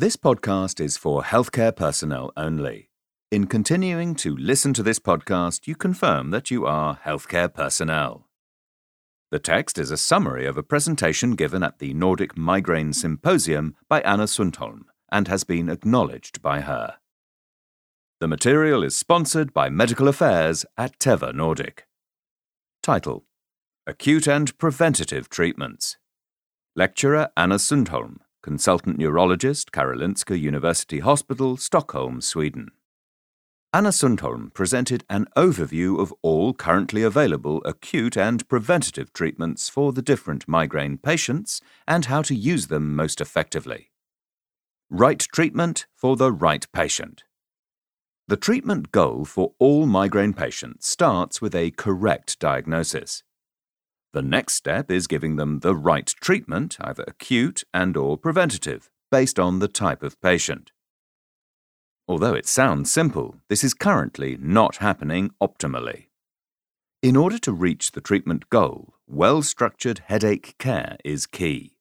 This podcast is for healthcare personnel only. In continuing to listen to this podcast, you confirm that you are healthcare personnel. The text is a summary of a presentation given at the Nordic Migraine Symposium by Anna Sundholm and has been acknowledged by her. The material is sponsored by Medical Affairs at Teva Nordic. Title Acute and Preventative Treatments. Lecturer Anna Sundholm, Consultant Neurologist, Karolinska University Hospital, Stockholm, Sweden. Anna Sundholm presented an overview of all currently available acute and preventative treatments for the different migraine patients and how to use them most effectively. Right treatment for the right patient. The treatment goal for all migraine patients starts with a correct diagnosis. The next step is giving them the right treatment, either acute and or preventative, based on the type of patient. Although it sounds simple, this is currently not happening optimally. In order to reach the treatment goal, well structured headache care is key.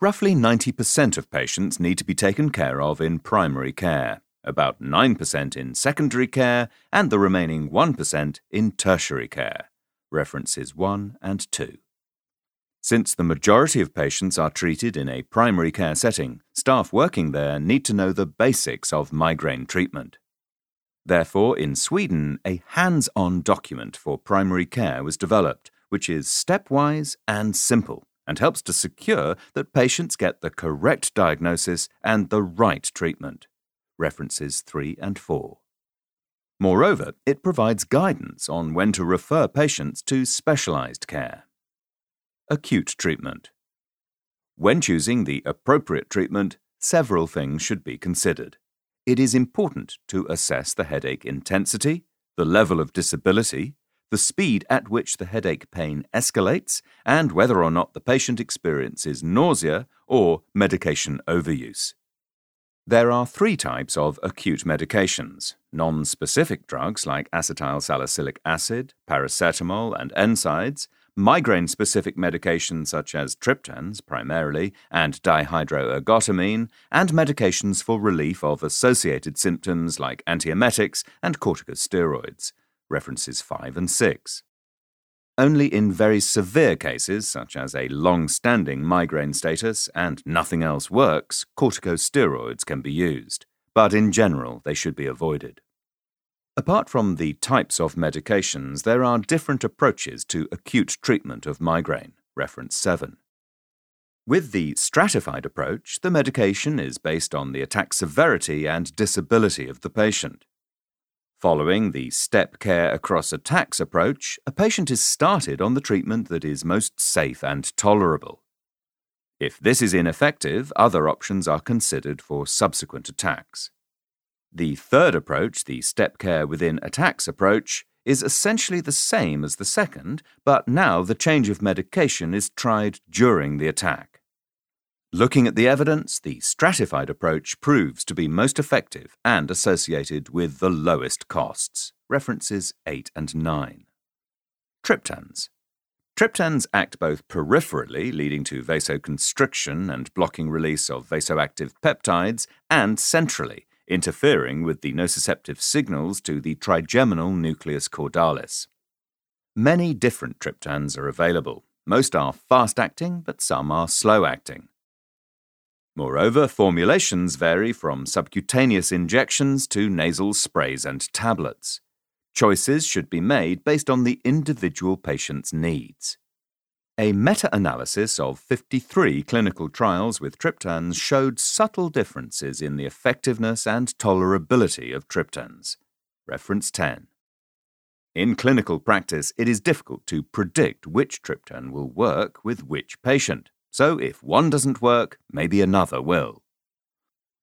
Roughly 90% of patients need to be taken care of in primary care, about 9% in secondary care, and the remaining 1% in tertiary care. References 1 and 2. Since the majority of patients are treated in a primary care setting, staff working there need to know the basics of migraine treatment. Therefore, in Sweden, a hands on document for primary care was developed, which is stepwise and simple and helps to secure that patients get the correct diagnosis and the right treatment. References 3 and 4. Moreover, it provides guidance on when to refer patients to specialized care. Acute treatment. When choosing the appropriate treatment, several things should be considered. It is important to assess the headache intensity, the level of disability, the speed at which the headache pain escalates, and whether or not the patient experiences nausea or medication overuse. There are three types of acute medications non specific drugs like acetyl salicylic acid, paracetamol, and NSAIDs, migraine specific medications such as triptans, primarily, and dihydroergotamine, and medications for relief of associated symptoms like antiemetics and corticosteroids. References 5 and 6. Only in very severe cases, such as a long standing migraine status and nothing else works, corticosteroids can be used, but in general they should be avoided. Apart from the types of medications, there are different approaches to acute treatment of migraine. Reference 7. With the stratified approach, the medication is based on the attack severity and disability of the patient. Following the step care across attacks approach, a patient is started on the treatment that is most safe and tolerable. If this is ineffective, other options are considered for subsequent attacks. The third approach, the step care within attacks approach, is essentially the same as the second, but now the change of medication is tried during the attack. Looking at the evidence, the stratified approach proves to be most effective and associated with the lowest costs. References 8 and 9. Triptans. Triptans act both peripherally, leading to vasoconstriction and blocking release of vasoactive peptides, and centrally, interfering with the nociceptive signals to the trigeminal nucleus caudalis. Many different triptans are available. Most are fast acting, but some are slow acting. Moreover, formulations vary from subcutaneous injections to nasal sprays and tablets. Choices should be made based on the individual patient's needs. A meta analysis of 53 clinical trials with triptans showed subtle differences in the effectiveness and tolerability of triptans. Reference 10. In clinical practice, it is difficult to predict which triptan will work with which patient, so if one doesn't work, maybe another will.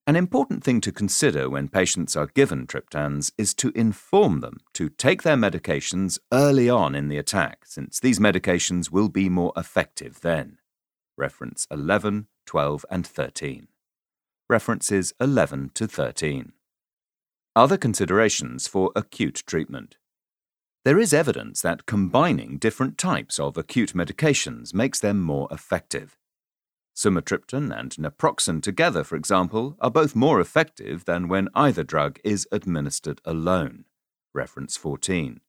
An important thing to consider when patients are given triptans is to inform them to take their medications early on in the attack, since these medications will be more effective then. Reference 11, 12, and 13. References 11 to 13. Other considerations for acute treatment. There is evidence that combining different types of acute medications makes them more effective. Sumatriptan and naproxen together, for example, are both more effective than when either drug is administered alone. Reference 14.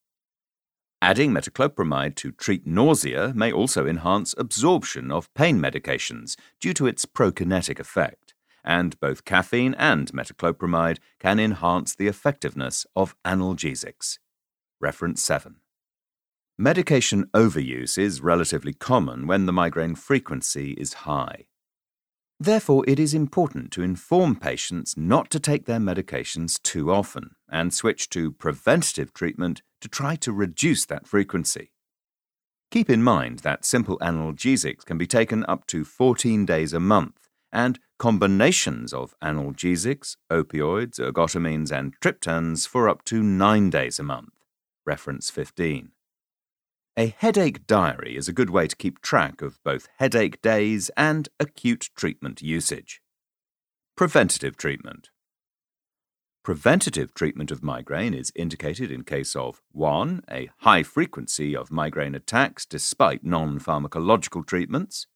Adding metoclopramide to treat nausea may also enhance absorption of pain medications due to its prokinetic effect, and both caffeine and metoclopramide can enhance the effectiveness of analgesics. Reference 7. Medication overuse is relatively common when the migraine frequency is high. Therefore, it is important to inform patients not to take their medications too often and switch to preventative treatment to try to reduce that frequency. Keep in mind that simple analgesics can be taken up to 14 days a month, and combinations of analgesics, opioids, ergotamines, and triptans for up to 9 days a month. Reference 15. A headache diary is a good way to keep track of both headache days and acute treatment usage. Preventative treatment. Preventative treatment of migraine is indicated in case of 1. A high frequency of migraine attacks despite non pharmacological treatments,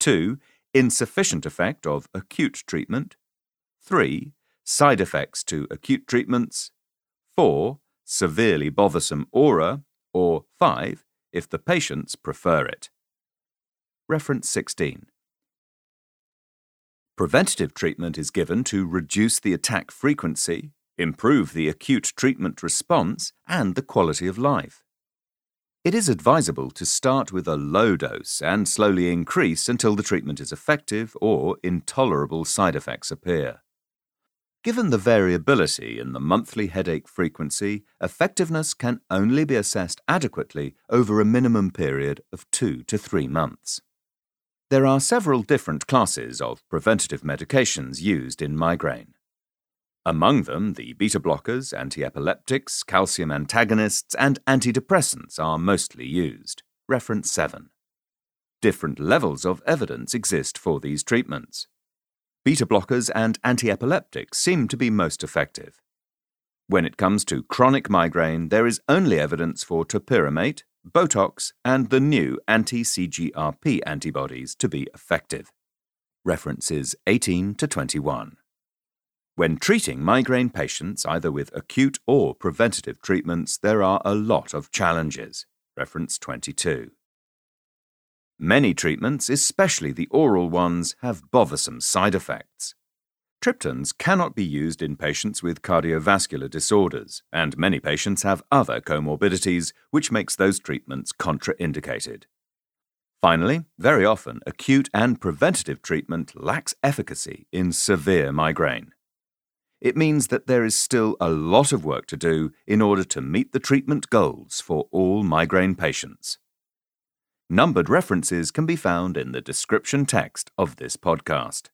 2. Insufficient effect of acute treatment, 3. Side effects to acute treatments, 4. Severely bothersome aura, or 5 if the patients prefer it. Reference 16. Preventative treatment is given to reduce the attack frequency, improve the acute treatment response, and the quality of life. It is advisable to start with a low dose and slowly increase until the treatment is effective or intolerable side effects appear. Given the variability in the monthly headache frequency, effectiveness can only be assessed adequately over a minimum period of two to three months. There are several different classes of preventative medications used in migraine. Among them, the beta blockers, antiepileptics, calcium antagonists, and antidepressants are mostly used. Reference 7. Different levels of evidence exist for these treatments. Beta blockers and antiepileptics seem to be most effective. When it comes to chronic migraine, there is only evidence for topiramate, Botox, and the new anti CGRP antibodies to be effective. References 18 to 21. When treating migraine patients, either with acute or preventative treatments, there are a lot of challenges. Reference 22. Many treatments, especially the oral ones, have bothersome side effects. Triptans cannot be used in patients with cardiovascular disorders, and many patients have other comorbidities, which makes those treatments contraindicated. Finally, very often, acute and preventative treatment lacks efficacy in severe migraine. It means that there is still a lot of work to do in order to meet the treatment goals for all migraine patients. Numbered references can be found in the description text of this podcast.